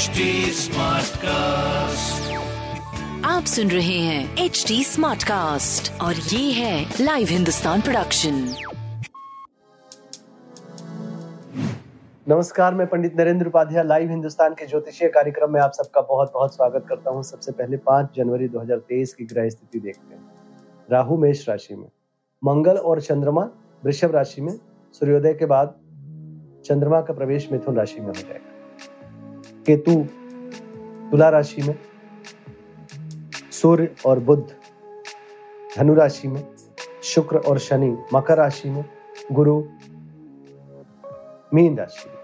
HD Smartcast. आप सुन रहे हैं एच डी स्मार्ट कास्ट और ये है लाइव हिंदुस्तान प्रोडक्शन नमस्कार मैं पंडित नरेंद्र उपाध्याय लाइव हिंदुस्तान के ज्योतिषीय कार्यक्रम में आप सबका बहुत बहुत स्वागत करता हूँ। सबसे पहले 5 जनवरी 2023 की ग्रह स्थिति देखते हैं। राहु मेष राशि में मंगल और चंद्रमा वृषभ राशि में सूर्योदय के बाद चंद्रमा का प्रवेश मिथुन राशि में हो जाएगा। केतु तुला राशि में, सूर्य और बुद्ध धनु राशि में, शुक्र और शनि, मकर राशि में, गुरु, मीन राशि में।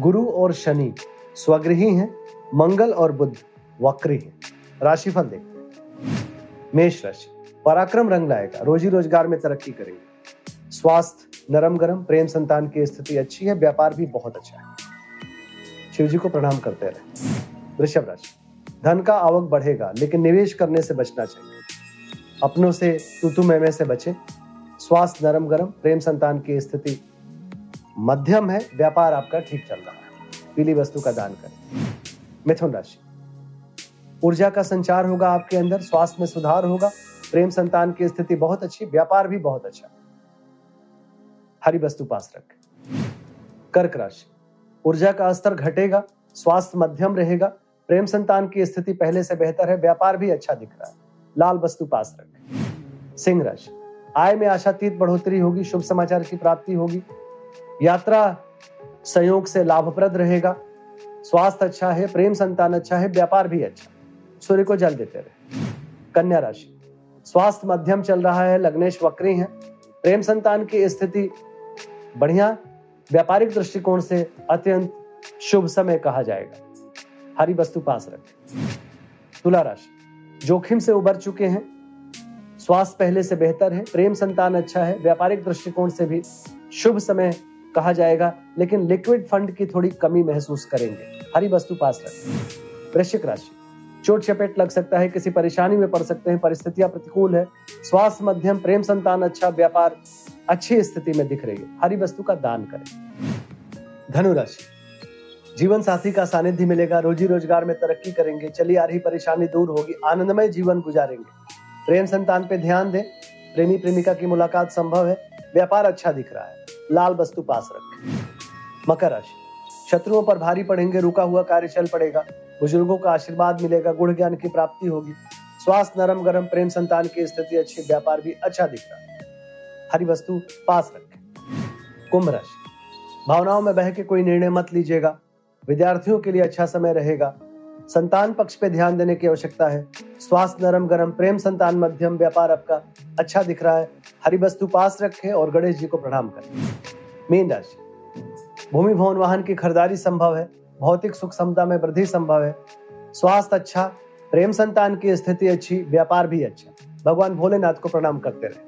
गुरु और शनि स्वगृही हैं, मंगल और बुद्ध वक्री हैं। राशिफल देखते हैं। मेष राशि, पराक्रम रंग लाएगा, रोजी रोज़गार में तरक्की करेंगे। स्वास्थ्य, नरम गरम, प्रेम संतान की स्थिति अच्छी है, व्यापार भी बहुत अच्छा है। शिव जी को प्रणाम करते रहे। वृषभ राशि, धन का आवक बढ़ेगा, लेकिन निवेश करने से बचना चाहिए। अपनों से, तुतु मैमे से बचे। स्वास्थ्य नरम गरम, प्रेम संतान की स्थिति मध्यम है, व्यापार आपका ठीक चल रहा है। पीली वस्तु का दान करें। मिथुन राशि, ऊर्जा का संचार होगा आपके अंदर स्वास्थ्य में सुधार होगा, प्रेम संतान की स्थिति बहुत अच्छी, व्यापार भी बहुत अच्छा। हरी वस्तु पास रखें। कर्क राशि ऊर्जा का स्तर घटेगा, स्वास्थ्य मध्यम रहेगा, प्रेम संतान की स्थिति पहले से बेहतर है, व्यापार भी अच्छा दिख रहा है। लाल वस्तु पास रखें। सिंह राशि आय में आशातीत बढ़ोतरी होगी, शुभ समाचार की प्राप्ति होगी। यात्रा संयोग से लाभप्रद रहेगा। स्वास्थ्य अच्छा है, प्रेम संतान अच्छा है, व्यापार भी अच्छा सूर्य को जल देते रहे। कन्या राशि, स्वास्थ्य मध्यम चल रहा है, लग्नेश वक्री है। प्रेम संतान की स्थिति बढ़िया व्यापारिक दृष्टिकोण से अत्यंत शुभ समय कहा जाएगा। हरी वस्तु पास रखें। तुला राशि, जोखिम से उबर चुके हैं। स्वास्थ्य पहले से बेहतर है, प्रेम संतान अच्छा है, व्यापारिक दृष्टिकोण से भी शुभ समय कहा जाएगा, लेकिन लिक्विड फंड की थोड़ी कमी महसूस करेंगे। हरी वस्तु पास रखें। वृश्चिक राशि, चोट चपेट लग सकता है, किसी परेशानी में पड़ सकते हैं, परिस्थितियाँ प्रतिकूल है। स्वास्थ्य मध्यम, प्रेम संतान अच्छा व्यापार अच्छी स्थिति में दिख रही है। हरी वस्तु का दान करें। धनु राशि जीवन साथी का सानिध्य मिलेगा। रोजी रोज़गार में तरक्की करेंगे। चली आ रही परेशानी दूर होगी। आनंदमय जीवन गुजारेंगे। प्रेम संतान पे ध्यान दें। प्रेमी प्रेमिका की मुलाकात संभव है। व्यापार अच्छा दिख रहा है। लाल वस्तु पास रखें। मकर राशि। शत्रुओं पर भारी पड़ेंगे। रुका हुआ कार्य चल पड़ेगा। बुज़ुर्गों का आशीर्वाद मिलेगा। गुण ज्ञान की प्राप्ति होगी। स्वास्थ्य नरम गरम। प्रेम संतान की स्थिति अच्छी। व्यापार भी अच्छा दिख रहा है। हरी वस्तु पास रखें। कुंभ राशि। भावनाओं में बह के कोई निर्णय मत लीजिएगा। विद्यार्थियों के लिए अच्छा समय रहेगा। संतान पक्ष पे ध्यान देने की आवश्यकता है। स्वास्थ्य नरम गरम, प्रेम संतान मध्यम, व्यापार आपका अच्छा दिख रहा है। हरी वस्तु पास रखें और गणेश जी को प्रणाम करें। मीन राशि। भूमि, भवन, वाहन की खरीदारी संभव है। भौतिक सुख, समता में वृद्धि संभव है। स्वास्थ्य अच्छा प्रेम संतान की स्थिति अच्छी, व्यापार भी अच्छा। भगवान भोलेनाथ को प्रणाम करते रहे।